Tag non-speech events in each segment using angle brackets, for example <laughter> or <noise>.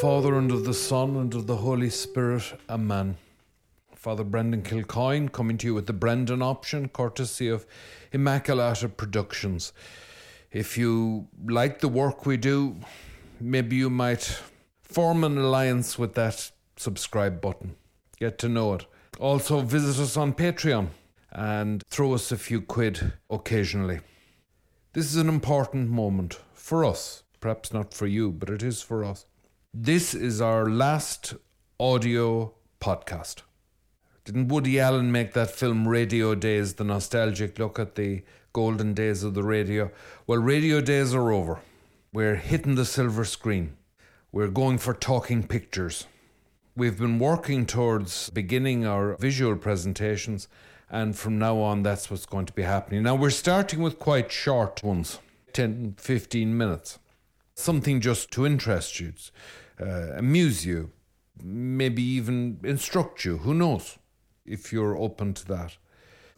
Father, and of the Son, and of the Holy Spirit. Amen. Father Brendan Kilcoyne coming to you with the Brendan option, courtesy of Immaculata Productions. If you like the work we do, maybe you might form an alliance with that subscribe button. Get to know it. Also, visit us on Patreon and throw us a few quid occasionally. This is an important moment for us. Perhaps not for you, but it is for us. This is our last audio podcast. Didn't Woody Allen make that film Radio Days, the nostalgic look at the golden days of the radio? Well, radio days are over. We're hitting the silver screen. We're going for talking pictures. We've been working towards beginning our visual presentations, and from now on, that's what's going to be happening. Now, we're starting with quite short ones 10, 15 minutes. Something just to interest you uh, amuse you, maybe even instruct you. Who knows if you're open to that?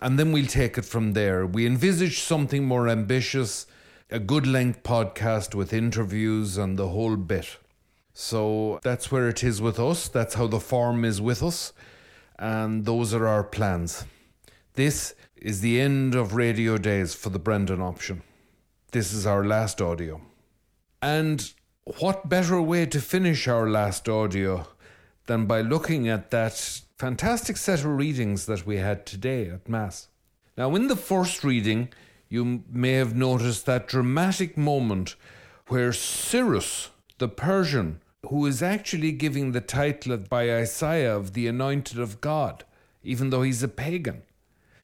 And then we'll take it from there. We envisage something more ambitious, a good length podcast with interviews and the whole bit. So that's where it is with us. That's how the form is with us. And those are our plans. This is the end of radio days for the Brendan option. This is our last audio. And what better way to finish our last audio than by looking at that fantastic set of readings that we had today at Mass? Now, in the first reading, you may have noticed that dramatic moment where Cyrus, the Persian, who is actually giving the title by Isaiah of the Anointed of God, even though he's a pagan,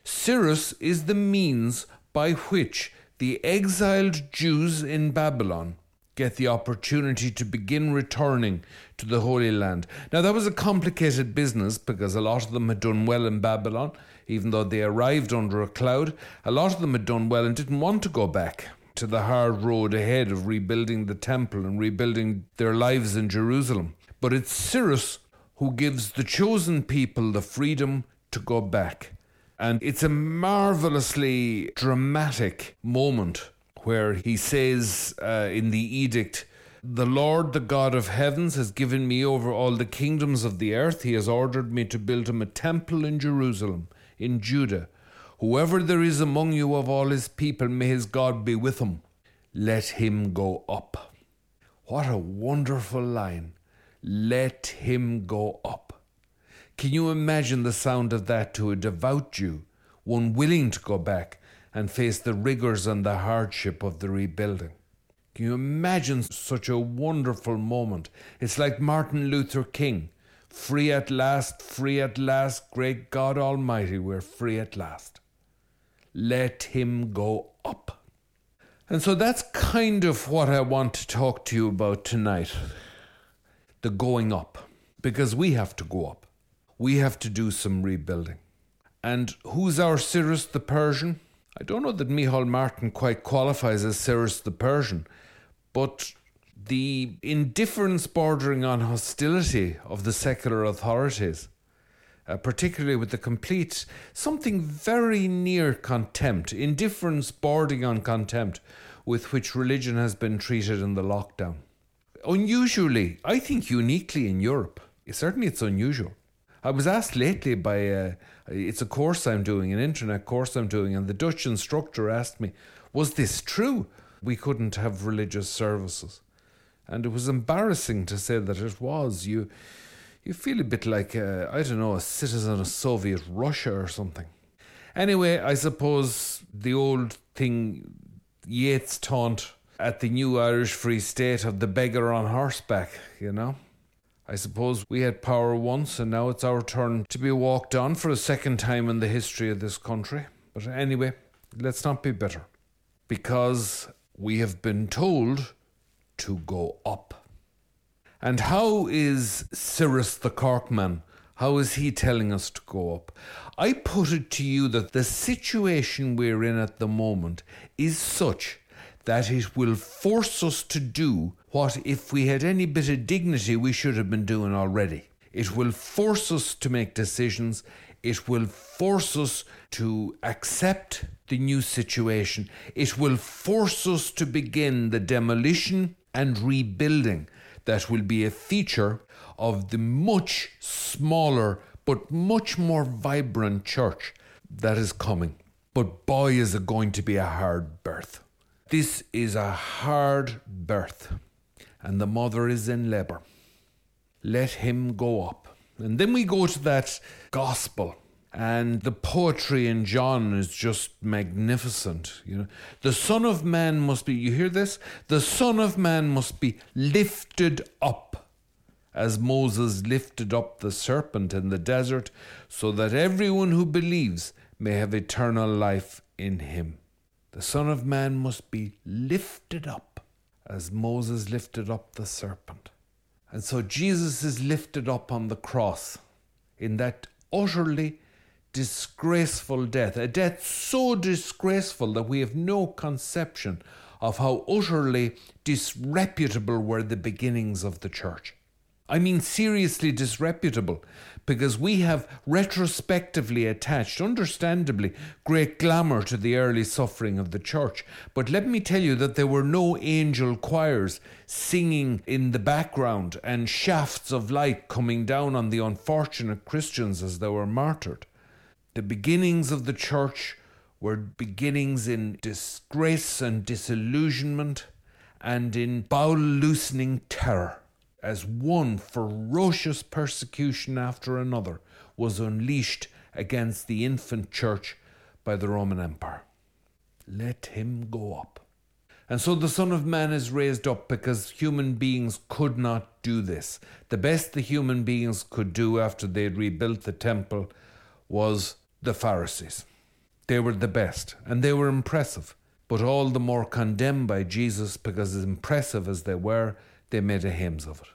Cyrus is the means by which the exiled Jews in Babylon get the opportunity to begin returning to the Holy Land. Now, that was a complicated business because a lot of them had done well in Babylon, even though they arrived under a cloud. A lot of them had done well and didn't want to go back to the hard road ahead of rebuilding the temple and rebuilding their lives in Jerusalem. But it's Cyrus who gives the chosen people the freedom to go back. And it's a marvelously dramatic moment where he says uh, in the edict, The Lord, the God of heavens, has given me over all the kingdoms of the earth. He has ordered me to build him a temple in Jerusalem, in Judah. Whoever there is among you of all his people, may his God be with him. Let him go up. What a wonderful line. Let him go up. Can you imagine the sound of that to a devout Jew, one willing to go back and face the rigours and the hardship of the rebuilding. Can you imagine such a wonderful moment? It's like Martin Luther King free at last, free at last, great God Almighty, we're free at last. Let Him go up. And so that's kind of what I want to talk to you about tonight the going up, because we have to go up. We have to do some rebuilding. And who's our Cyrus the Persian? I don't know that Micheál Martin quite qualifies as Cyrus the Persian, but the indifference bordering on hostility of the secular authorities, uh, particularly with the complete, something very near contempt, indifference bordering on contempt with which religion has been treated in the lockdown. Unusually, I think uniquely in Europe, certainly it's unusual. I was asked lately by a, it's a course I'm doing, an internet course I'm doing, and the Dutch instructor asked me, Was this true? We couldn't have religious services. And it was embarrassing to say that it was. You, you feel a bit like, I don't know, a citizen of Soviet Russia or something. Anyway, I suppose the old thing Yeats taunt at the new Irish Free State of the beggar on horseback, you know? I suppose we had power once, and now it's our turn to be walked on for a second time in the history of this country. But anyway, let's not be bitter. Because we have been told to go up. And how is Cyrus the Corkman? How is he telling us to go up? I put it to you that the situation we're in at the moment is such that it will force us to do what, if we had any bit of dignity, we should have been doing already. It will force us to make decisions. It will force us to accept the new situation. It will force us to begin the demolition and rebuilding that will be a feature of the much smaller but much more vibrant church that is coming. But boy, is it going to be a hard birth. This is a hard birth, and the mother is in labour. Let him go up. And then we go to that gospel and the poetry in John is just magnificent. You know, the Son of Man must be. You hear this? The Son of Man must be lifted up, as Moses lifted up the serpent in the desert, so that everyone who believes may have eternal life in him. The Son of Man must be lifted up, as Moses lifted up the serpent. And so Jesus is lifted up on the cross in that utterly disgraceful death, a death so disgraceful that we have no conception of how utterly disreputable were the beginnings of the church. I mean, seriously disreputable, because we have retrospectively attached, understandably, great glamour to the early suffering of the church. But let me tell you that there were no angel choirs singing in the background and shafts of light coming down on the unfortunate Christians as they were martyred. The beginnings of the church were beginnings in disgrace and disillusionment and in bowel loosening terror as one ferocious persecution after another was unleashed against the infant church by the Roman Empire. Let him go up. And so the Son of Man is raised up because human beings could not do this. The best the human beings could do after they had rebuilt the temple was the Pharisees. They were the best, and they were impressive, but all the more condemned by Jesus because, as impressive as they were, they made a hymns of it.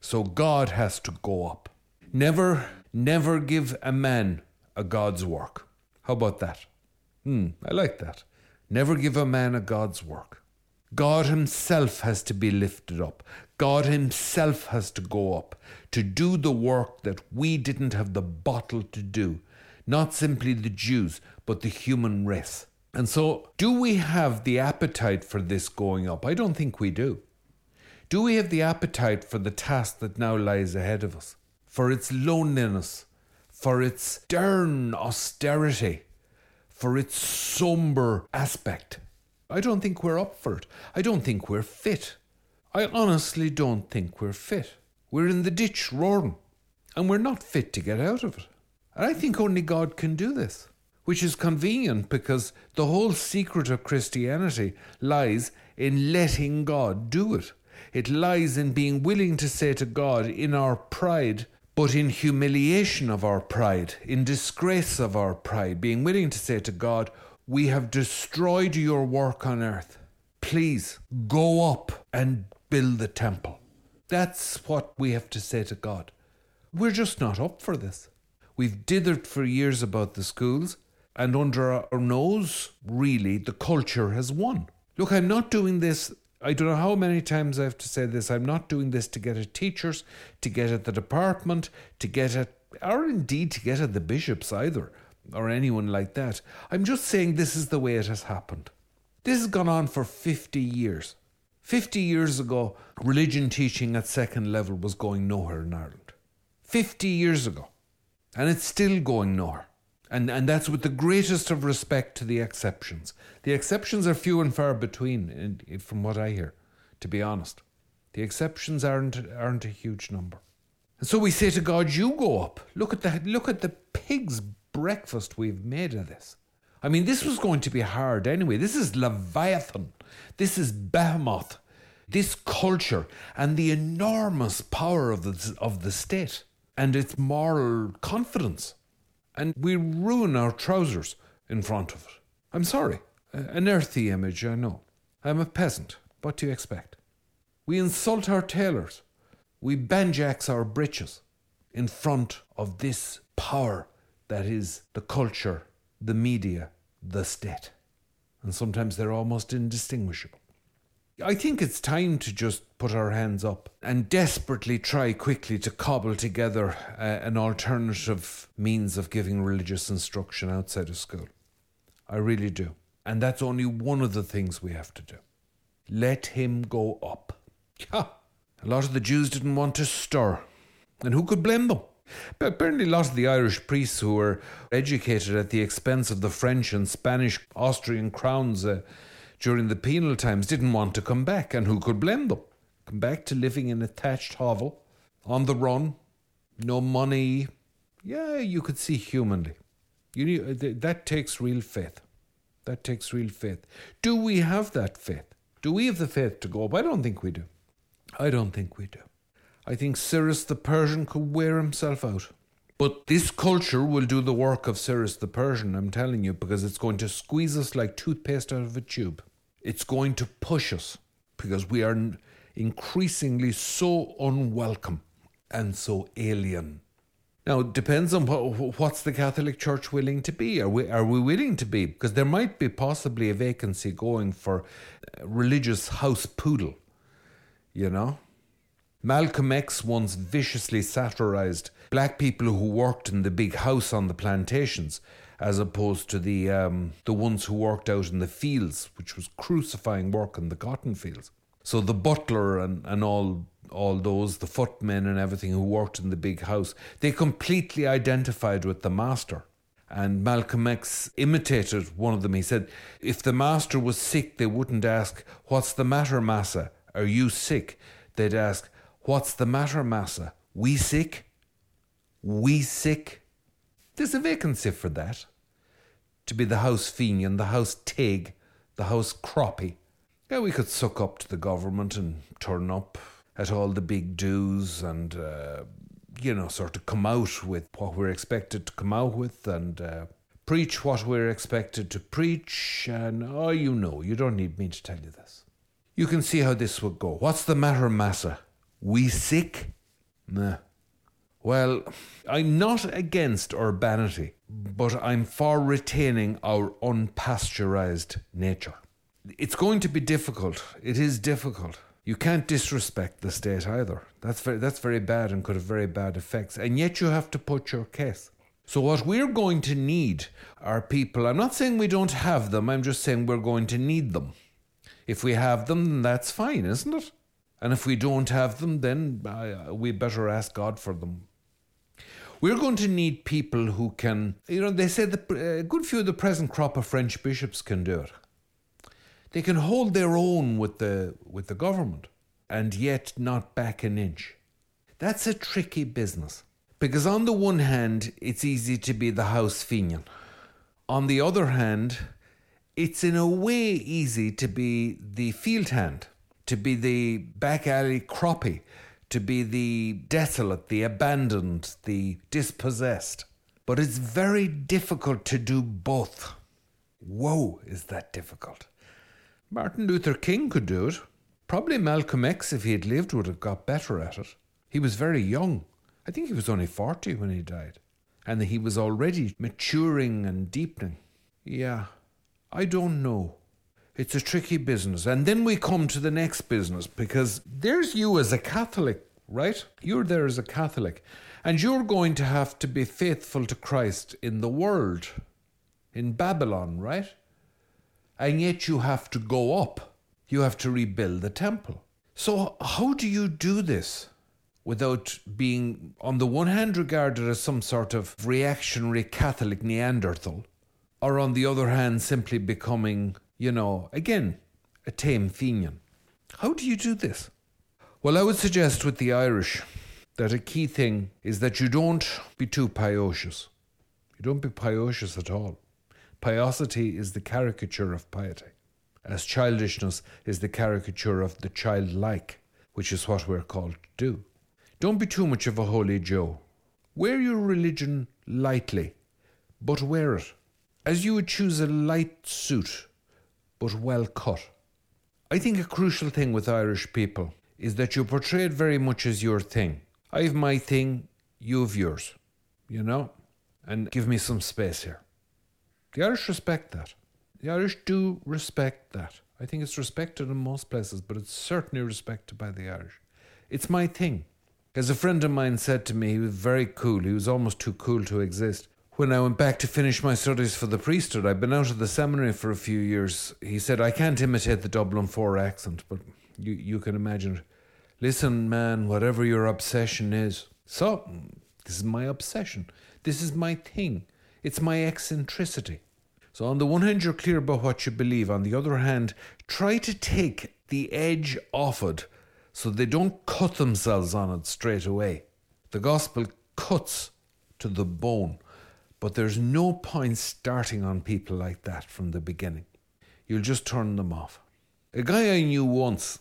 So God has to go up. Never, never give a man a God's work. How about that? Hmm, I like that. Never give a man a God's work. God Himself has to be lifted up. God Himself has to go up to do the work that we didn't have the bottle to do not simply the Jews, but the human race. And so, do we have the appetite for this going up? I don't think we do. Do we have the appetite for the task that now lies ahead of us? For its loneliness, for its stern austerity, for its somber aspect? I don't think we're up for it. I don't think we're fit. I honestly don't think we're fit. We're in the ditch roaring, and we're not fit to get out of it. And I think only God can do this, which is convenient because the whole secret of Christianity lies in letting God do it. It lies in being willing to say to God, in our pride, but in humiliation of our pride, in disgrace of our pride, being willing to say to God, We have destroyed your work on earth. Please go up and build the temple. That's what we have to say to God. We're just not up for this. We've dithered for years about the schools, and under our nose, really, the culture has won. Look, I'm not doing this. I don't know how many times I have to say this. I'm not doing this to get at teachers, to get at the department, to get at, or indeed to get at the bishops either, or anyone like that. I'm just saying this is the way it has happened. This has gone on for 50 years. 50 years ago, religion teaching at second level was going nowhere in Ireland. 50 years ago. And it's still going nowhere. And, and that's with the greatest of respect to the exceptions. The exceptions are few and far between, from what I hear, to be honest. The exceptions aren't, aren't a huge number. And so we say to God, You go up. Look at the, look at the pig's breakfast we've made of this. I mean, this was going to be hard anyway. This is Leviathan. This is Behemoth. This culture and the enormous power of the, of the state and its moral confidence. And we ruin our trousers in front of it. I'm sorry. An earthy image, I know. I'm a peasant. What do you expect? We insult our tailors. We banjacks our breeches in front of this power that is the culture, the media, the state. And sometimes they're almost indistinguishable. I think it's time to just put our hands up and desperately try quickly to cobble together uh, an alternative means of giving religious instruction outside of school. I really do. And that's only one of the things we have to do. Let him go up. Yeah. A lot of the Jews didn't want to stir. And who could blame them? But apparently, a lot of the Irish priests who were educated at the expense of the French and Spanish Austrian crowns uh, during the penal times didn't want to come back. And who could blame them? Come back to living in a thatched hovel, on the run, no money. Yeah, you could see humanly. You need, uh, that takes real faith. That takes real faith. Do we have that faith? Do we have the faith to go up? I don't think we do. I don't think we do. I think Cyrus the Persian could wear himself out. But this culture will do the work of Cyrus the Persian, I'm telling you, because it's going to squeeze us like toothpaste out of a tube. It's going to push us because we are increasingly so unwelcome and so alien. Now, it depends on what, what's the Catholic Church willing to be. Are we, are we willing to be? Because there might be possibly a vacancy going for uh, religious house poodle, you know? Malcolm X once viciously satirized black people who worked in the big house on the plantations as opposed to the um, the ones who worked out in the fields, which was crucifying work in the cotton fields. So the butler and, and all all those, the footmen and everything who worked in the big house, they completely identified with the master. And Malcolm X imitated one of them. He said, if the master was sick, they wouldn't ask, What's the matter, Massa? Are you sick? They'd ask, What's the matter, Massa? We sick? We sick? There's a vacancy for that. To be the house Fenian, the house Taig, the house Croppy. Yeah, we could suck up to the government and turn up at all the big dues and, uh, you know, sort of come out with what we're expected to come out with and uh, preach what we're expected to preach. And, oh, you know, you don't need me to tell you this. You can see how this would go. What's the matter, Massa? We sick? Nah. Well, I'm not against urbanity, but I'm for retaining our unpasteurized nature. It's going to be difficult. It is difficult. You can't disrespect the state either. That's very, that's very bad and could have very bad effects. And yet you have to put your case. So, what we're going to need are people. I'm not saying we don't have them, I'm just saying we're going to need them. If we have them, then that's fine, isn't it? And if we don't have them, then uh, we better ask God for them. We're going to need people who can, you know, they that a uh, good few of the present crop of French bishops can do it they can hold their own with the with the government and yet not back an inch. That's a tricky business. Because on the one hand, it's easy to be the house Fenian. On the other hand, it's in a way easy to be the field hand, to be the back alley croppy, to be the desolate, the abandoned, the dispossessed. But it's very difficult to do both. Whoa, is that difficult? Martin Luther King could do it. Probably Malcolm X, if he had lived, would have got better at it. He was very young. I think he was only 40 when he died. And he was already maturing and deepening. Yeah, I don't know. It's a tricky business. And then we come to the next business because there's you as a Catholic, right? You're there as a Catholic. And you're going to have to be faithful to Christ in the world, in Babylon, right? and yet you have to go up. You have to rebuild the temple. So, how do you do this without being, on the one hand, regarded as some sort of reactionary Catholic Neanderthal, or on the other hand, simply becoming, you know, again, a tame Fenian? How do you do this? Well, I would suggest with the Irish that a key thing is that you don't be too piocious. You don't be piocious at all. Piosity is the caricature of piety, as childishness is the caricature of the childlike, which is what we're called to do. Don't be too much of a holy Joe. Wear your religion lightly, but wear it, as you would choose a light suit, but well cut. I think a crucial thing with Irish people is that you portray it very much as your thing. I've my thing, you've yours, you know? And give me some space here. The Irish respect that. The Irish do respect that. I think it's respected in most places, but it's certainly respected by the Irish. It's my thing. As a friend of mine said to me, he was very cool, he was almost too cool to exist. When I went back to finish my studies for the priesthood, I'd been out of the seminary for a few years. He said, I can't imitate the Dublin 4 accent, but you, you can imagine. Listen, man, whatever your obsession is. So, this is my obsession. This is my thing. It's my eccentricity. So, on the one hand, you're clear about what you believe. On the other hand, try to take the edge off it so they don't cut themselves on it straight away. The gospel cuts to the bone, but there's no point starting on people like that from the beginning. You'll just turn them off. A guy I knew once,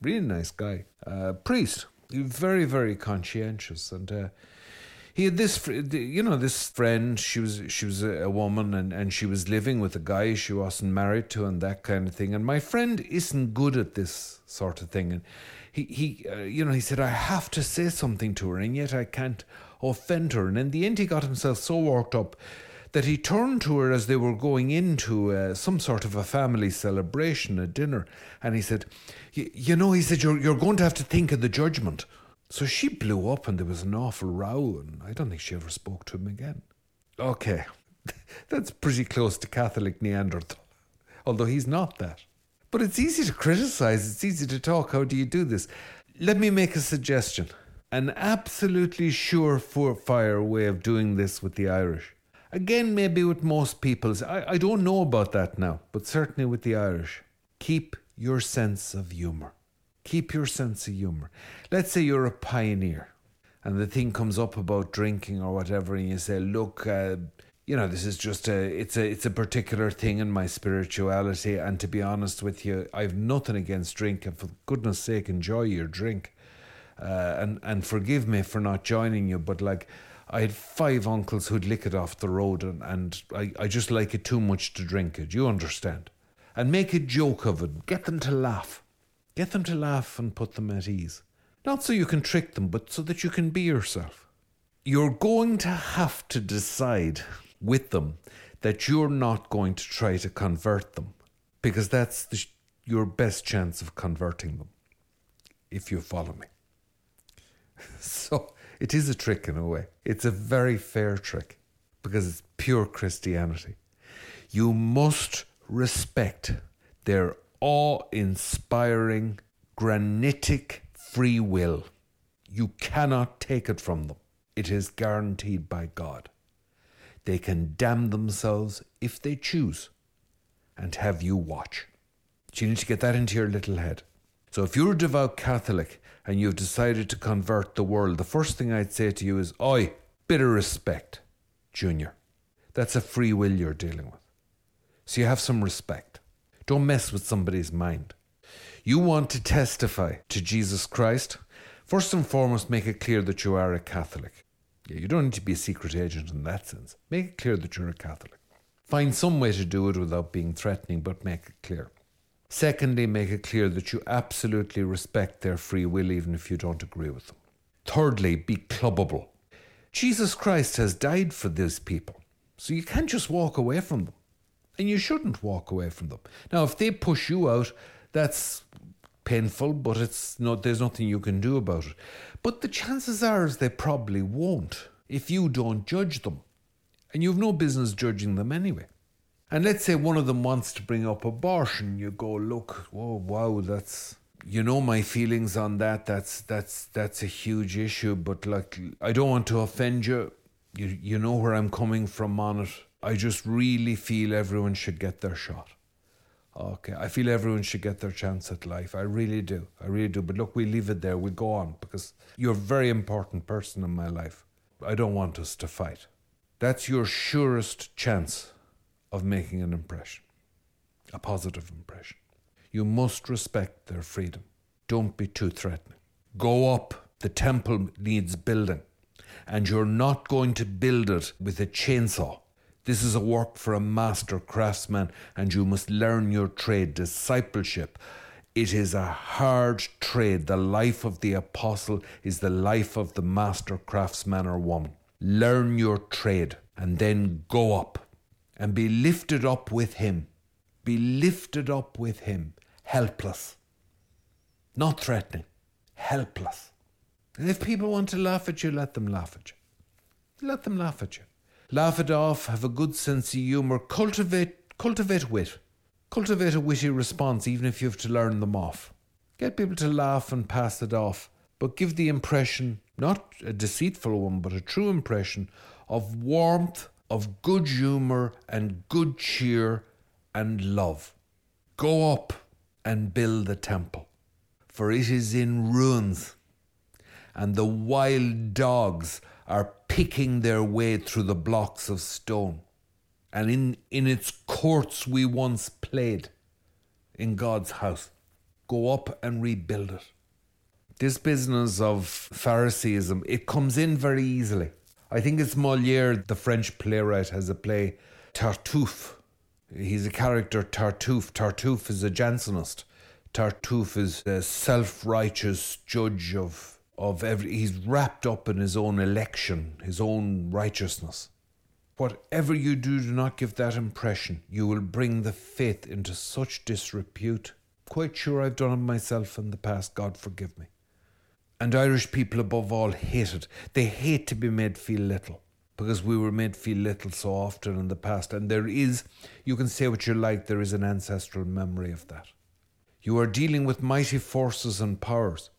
really nice guy, uh, priest, very, very conscientious, and uh, he had this, you know, this friend. She was she was a woman, and and she was living with a guy she wasn't married to, and that kind of thing. And my friend isn't good at this sort of thing, and he he, uh, you know, he said I have to say something to her, and yet I can't offend her. And in the end, he got himself so worked up that he turned to her as they were going into uh, some sort of a family celebration, a dinner, and he said, "You know," he said, "you're you're going to have to think of the judgment." So she blew up and there was an awful row, and I don't think she ever spoke to him again. Okay, <laughs> that's pretty close to Catholic Neanderthal, although he's not that. But it's easy to criticize, it's easy to talk. How do you do this? Let me make a suggestion an absolutely surefire way of doing this with the Irish. Again, maybe with most people's. I, I don't know about that now, but certainly with the Irish. Keep your sense of humour. Keep your sense of humour. Let's say you're a pioneer and the thing comes up about drinking or whatever, and you say, look, uh, you know, this is just a it's a it's a particular thing in my spirituality. And to be honest with you, I've nothing against drink, and for goodness sake, enjoy your drink. Uh, and and forgive me for not joining you, but like I had five uncles who'd lick it off the road, and, and I, I just like it too much to drink it. You understand? And make a joke of it. Get them to laugh. Get them to laugh and put them at ease. Not so you can trick them, but so that you can be yourself. You're going to have to decide with them that you're not going to try to convert them because that's the, your best chance of converting them, if you follow me. <laughs> so it is a trick in a way. It's a very fair trick because it's pure Christianity. You must respect their awe inspiring, granitic free will. You cannot take it from them. It is guaranteed by God. They can damn themselves if they choose and have you watch. So you need to get that into your little head. So if you're a devout Catholic and you've decided to convert the world, the first thing I'd say to you is, Oi, bit of respect, Junior. That's a free will you're dealing with. So you have some respect. Don't mess with somebody's mind. You want to testify to Jesus Christ? First and foremost, make it clear that you are a Catholic. Yeah, you don't need to be a secret agent in that sense. Make it clear that you're a Catholic. Find some way to do it without being threatening, but make it clear. Secondly, make it clear that you absolutely respect their free will, even if you don't agree with them. Thirdly, be clubbable. Jesus Christ has died for these people, so you can't just walk away from them and you shouldn't walk away from them. Now, if they push you out, that's painful, but it's not. There's nothing you can do about it. But the chances are is they probably won't if you don't judge them, and you've no business judging them anyway. And let's say one of them wants to bring up abortion, you go, look, oh wow, that's you know my feelings on that. That's that's that's a huge issue, but like I don't want to offend you. You you know where I'm coming from on it. I just really feel everyone should get their shot. Okay, I feel everyone should get their chance at life. I really do. I really do. But look, we leave it there. We go on because you're a very important person in my life. I don't want us to fight. That's your surest chance of making an impression, a positive impression. You must respect their freedom. Don't be too threatening. Go up. The temple needs building. And you're not going to build it with a chainsaw. This is a work for a master craftsman, and you must learn your trade. Discipleship. It is a hard trade. The life of the apostle is the life of the master craftsman or woman. Learn your trade and then go up and be lifted up with him. Be lifted up with him, helpless, not threatening, helpless. And if people want to laugh at you, let them laugh at you. Let them laugh at you. Laugh it off, have a good sense of humour, cultivate cultivate wit. Cultivate a witty response even if you have to learn them off. Get people to laugh and pass it off, but give the impression, not a deceitful one, but a true impression of warmth, of good humour and good cheer and love. Go up and build the temple, for it is in ruins, and the wild dogs are picking their way through the blocks of stone. And in, in its courts we once played, in God's house. Go up and rebuild it. This business of Phariseeism, it comes in very easily. I think it's Moliere, the French playwright, has a play, Tartuffe. He's a character, Tartuffe. Tartuffe is a Jansenist. Tartuffe is a self righteous judge of, of every. He's wrapped up in his own election, his own righteousness. Whatever you do, do not give that impression. You will bring the faith into such disrepute. Quite sure I've done it myself in the past, God forgive me. And Irish people, above all, hate it. They hate to be made feel little because we were made feel little so often in the past. And there is, you can say what you like, there is an ancestral memory of that. You are dealing with mighty forces and powers.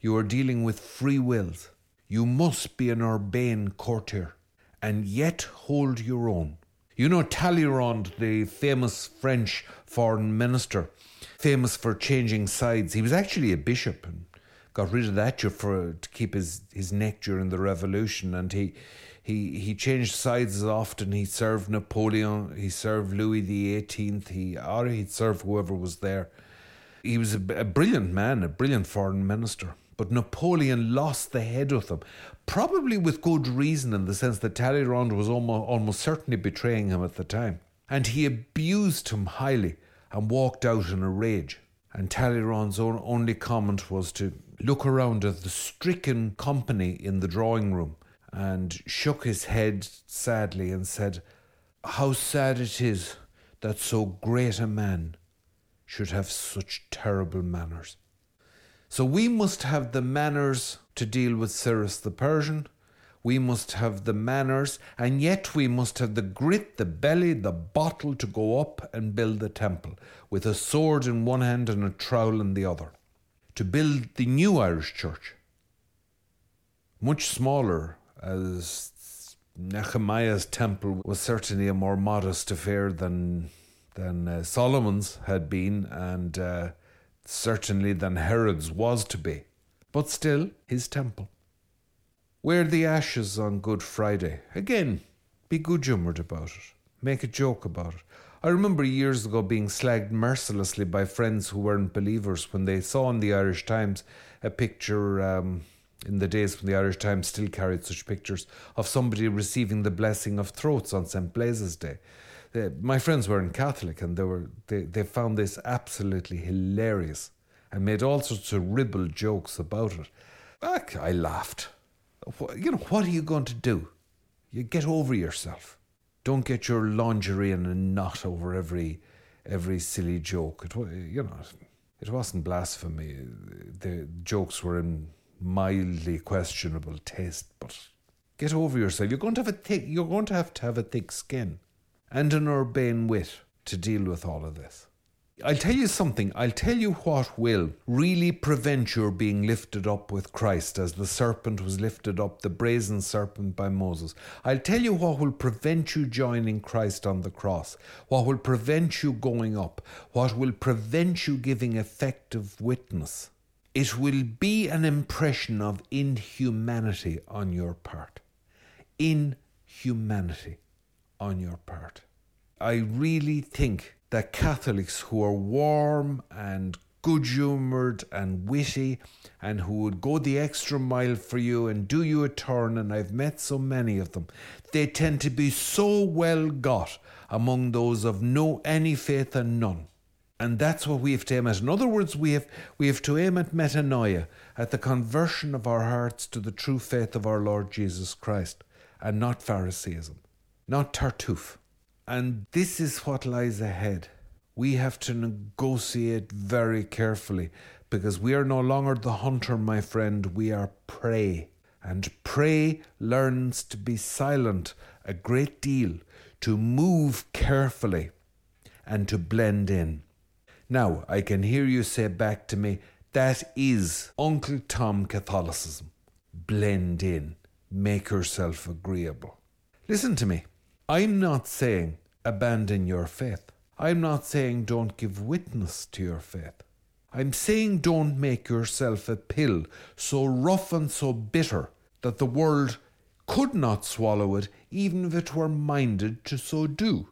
You are dealing with free wills. You must be an urbane courtier and yet hold your own. You know Talleyrand, the famous French foreign minister, famous for changing sides. He was actually a bishop and got rid of that for to keep his, his neck during the revolution and he he he changed sides as often. He served Napoleon he served Louis the 18th he or he'd serve whoever was there. He was a, a brilliant man a brilliant foreign minister but Napoleon lost the head with him probably with good reason in the sense that Talleyrand was almost almost certainly betraying him at the time. And he abused him highly and walked out in a rage. And Talleyrand's own only comment was to look around at the stricken company in the drawing room and shook his head sadly and said, How sad it is that so great a man should have such terrible manners. So we must have the manners to deal with Cyrus the Persian. We must have the manners, and yet we must have the grit, the belly, the bottle to go up and build the temple, with a sword in one hand and a trowel in the other to build the new Irish church, much smaller, as Nehemiah's temple was certainly a more modest affair than than uh, Solomon's had been, and uh, certainly than Herod's was to be, but still his temple. Wear the ashes on Good Friday. Again, be good humoured about it. Make a joke about it. I remember years ago being slagged mercilessly by friends who weren't believers when they saw in the Irish Times a picture, um, in the days when the Irish Times still carried such pictures, of somebody receiving the blessing of throats on St. Blaise's Day. They, my friends weren't Catholic and they, were, they, they found this absolutely hilarious and made all sorts of ribald jokes about it. I laughed. You know, what are you going to do? You get over yourself. Don't get your lingerie in a knot over every every silly joke. It you know, it wasn't blasphemy. The jokes were in mildly questionable taste, but get over yourself. You're going to have a thick. You're going to have to have a thick skin and an urbane wit to deal with all of this. I'll tell you something. I'll tell you what will really prevent your being lifted up with Christ as the serpent was lifted up, the brazen serpent by Moses. I'll tell you what will prevent you joining Christ on the cross, what will prevent you going up, what will prevent you giving effective witness. It will be an impression of inhumanity on your part. Inhumanity on your part. I really think that Catholics who are warm and good humoured and witty and who would go the extra mile for you and do you a turn, and I've met so many of them, they tend to be so well got among those of no any faith and none. And that's what we have to aim at. In other words, we have we have to aim at metanoia, at the conversion of our hearts to the true faith of our Lord Jesus Christ, and not Phariseeism, not Tartuffe. And this is what lies ahead. We have to negotiate very carefully because we are no longer the hunter, my friend, we are prey. And prey learns to be silent a great deal, to move carefully, and to blend in. Now, I can hear you say back to me, That is Uncle Tom Catholicism. Blend in, make yourself agreeable. Listen to me. I'm not saying abandon your faith. I'm not saying don't give witness to your faith. I'm saying don't make yourself a pill so rough and so bitter that the world could not swallow it even if it were minded to so do.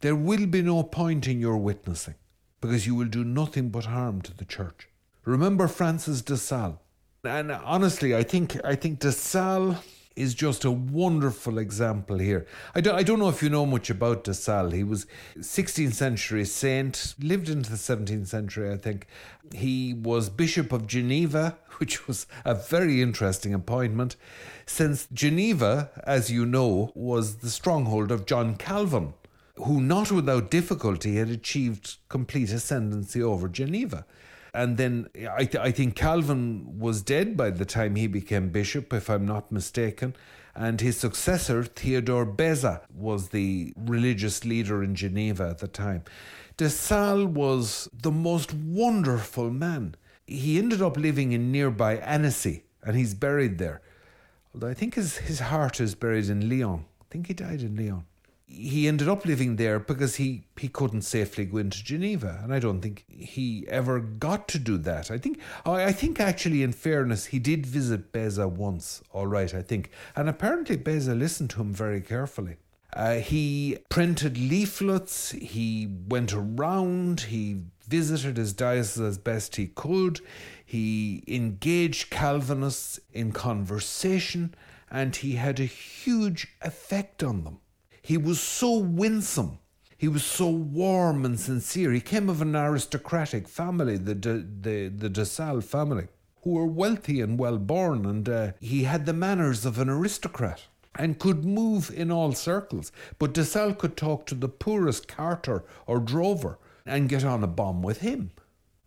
There will be no point in your witnessing because you will do nothing but harm to the church. Remember Francis de Sales. And honestly, I think I think de Sales is just a wonderful example here. I don't, I don't know if you know much about de. He was 16th century saint, lived into the 17th century, I think. He was Bishop of Geneva, <laughs> which was a very interesting appointment, since Geneva, as you know, was the stronghold of John Calvin, who not without difficulty had achieved complete ascendancy over Geneva. And then I, th- I think Calvin was dead by the time he became bishop, if I'm not mistaken. And his successor, Theodore Beza, was the religious leader in Geneva at the time. De Sales was the most wonderful man. He ended up living in nearby Annecy, and he's buried there. Although I think his, his heart is buried in Lyon. I think he died in Lyon he ended up living there because he, he couldn't safely go into Geneva, and I don't think he ever got to do that. I think I think actually, in fairness, he did visit Beza once. All right, I think, and apparently Beza listened to him very carefully. Uh, he printed leaflets. He went around. He visited his diocese as best he could. He engaged Calvinists in conversation, and he had a huge effect on them. He was so winsome. He was so warm and sincere. He came of an aristocratic family, the De, the, the De family, who were wealthy and well born, and uh, he had the manners of an aristocrat and could move in all circles. But De could talk to the poorest carter or drover and get on a bomb with him.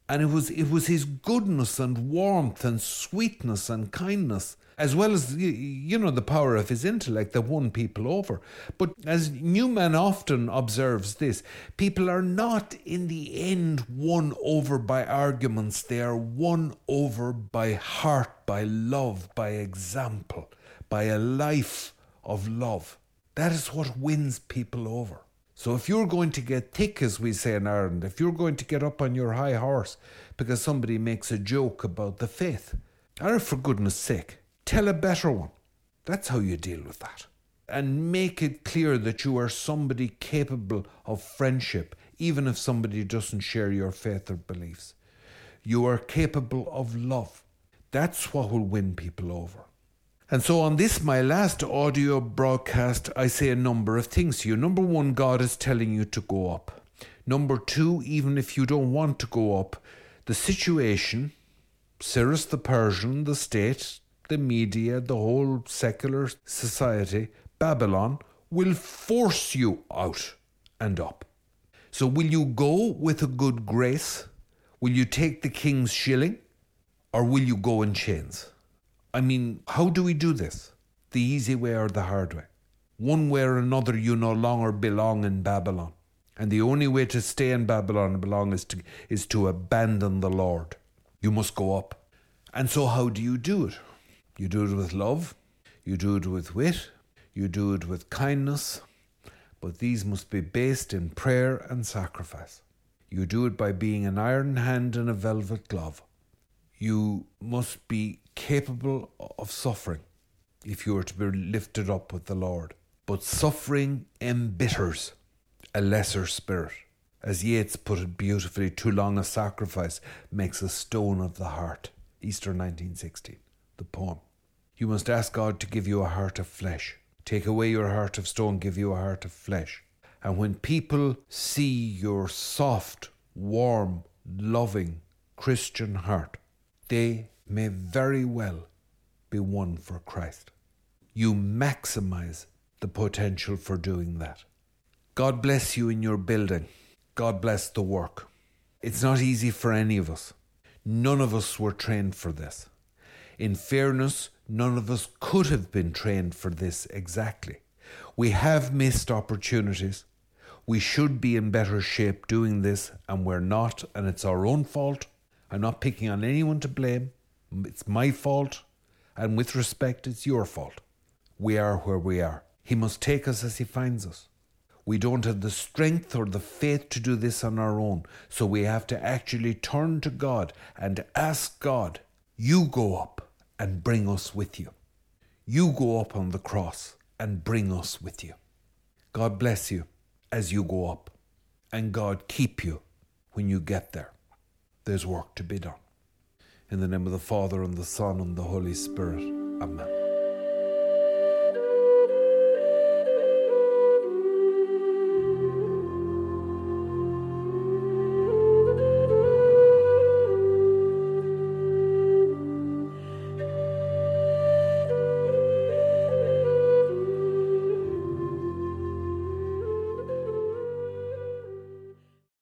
And it was it was his goodness and warmth and sweetness and kindness as well as you know the power of his intellect that won people over. But as Newman often observes this, people are not in the end won over by arguments, they are won over by heart, by love, by example, by a life of love. That is what wins people over. So if you're going to get thick, as we say in Ireland, if you're going to get up on your high horse because somebody makes a joke about the faith, or for goodness sake, Tell a better one. That's how you deal with that. And make it clear that you are somebody capable of friendship, even if somebody doesn't share your faith or beliefs. You are capable of love. That's what will win people over. And so, on this, my last audio broadcast, I say a number of things to you. Number one, God is telling you to go up. Number two, even if you don't want to go up, the situation, Cyrus the Persian, the state, the media, the whole secular society, Babylon, will force you out and up. So, will you go with a good grace? Will you take the king's shilling? Or will you go in chains? I mean, how do we do this? The easy way or the hard way? One way or another, you no longer belong in Babylon. And the only way to stay in Babylon and belong is to, is to abandon the Lord. You must go up. And so, how do you do it? You do it with love, you do it with wit, you do it with kindness, but these must be based in prayer and sacrifice. You do it by being an iron hand and a velvet glove. You must be capable of suffering if you are to be lifted up with the Lord. But suffering embitters a lesser spirit. As Yeats put it beautifully, too long a sacrifice makes a stone of the heart. Easter 1916, the poem. You must ask God to give you a heart of flesh. Take away your heart of stone, give you a heart of flesh. And when people see your soft, warm, loving Christian heart, they may very well be won for Christ. You maximize the potential for doing that. God bless you in your building. God bless the work. It's not easy for any of us. None of us were trained for this. In fairness, none of us could have been trained for this exactly. We have missed opportunities. We should be in better shape doing this, and we're not, and it's our own fault. I'm not picking on anyone to blame. It's my fault, and with respect, it's your fault. We are where we are. He must take us as He finds us. We don't have the strength or the faith to do this on our own, so we have to actually turn to God and ask God, You go up and bring us with you. You go up on the cross and bring us with you. God bless you as you go up, and God keep you when you get there. There's work to be done. In the name of the Father, and the Son, and the Holy Spirit. Amen.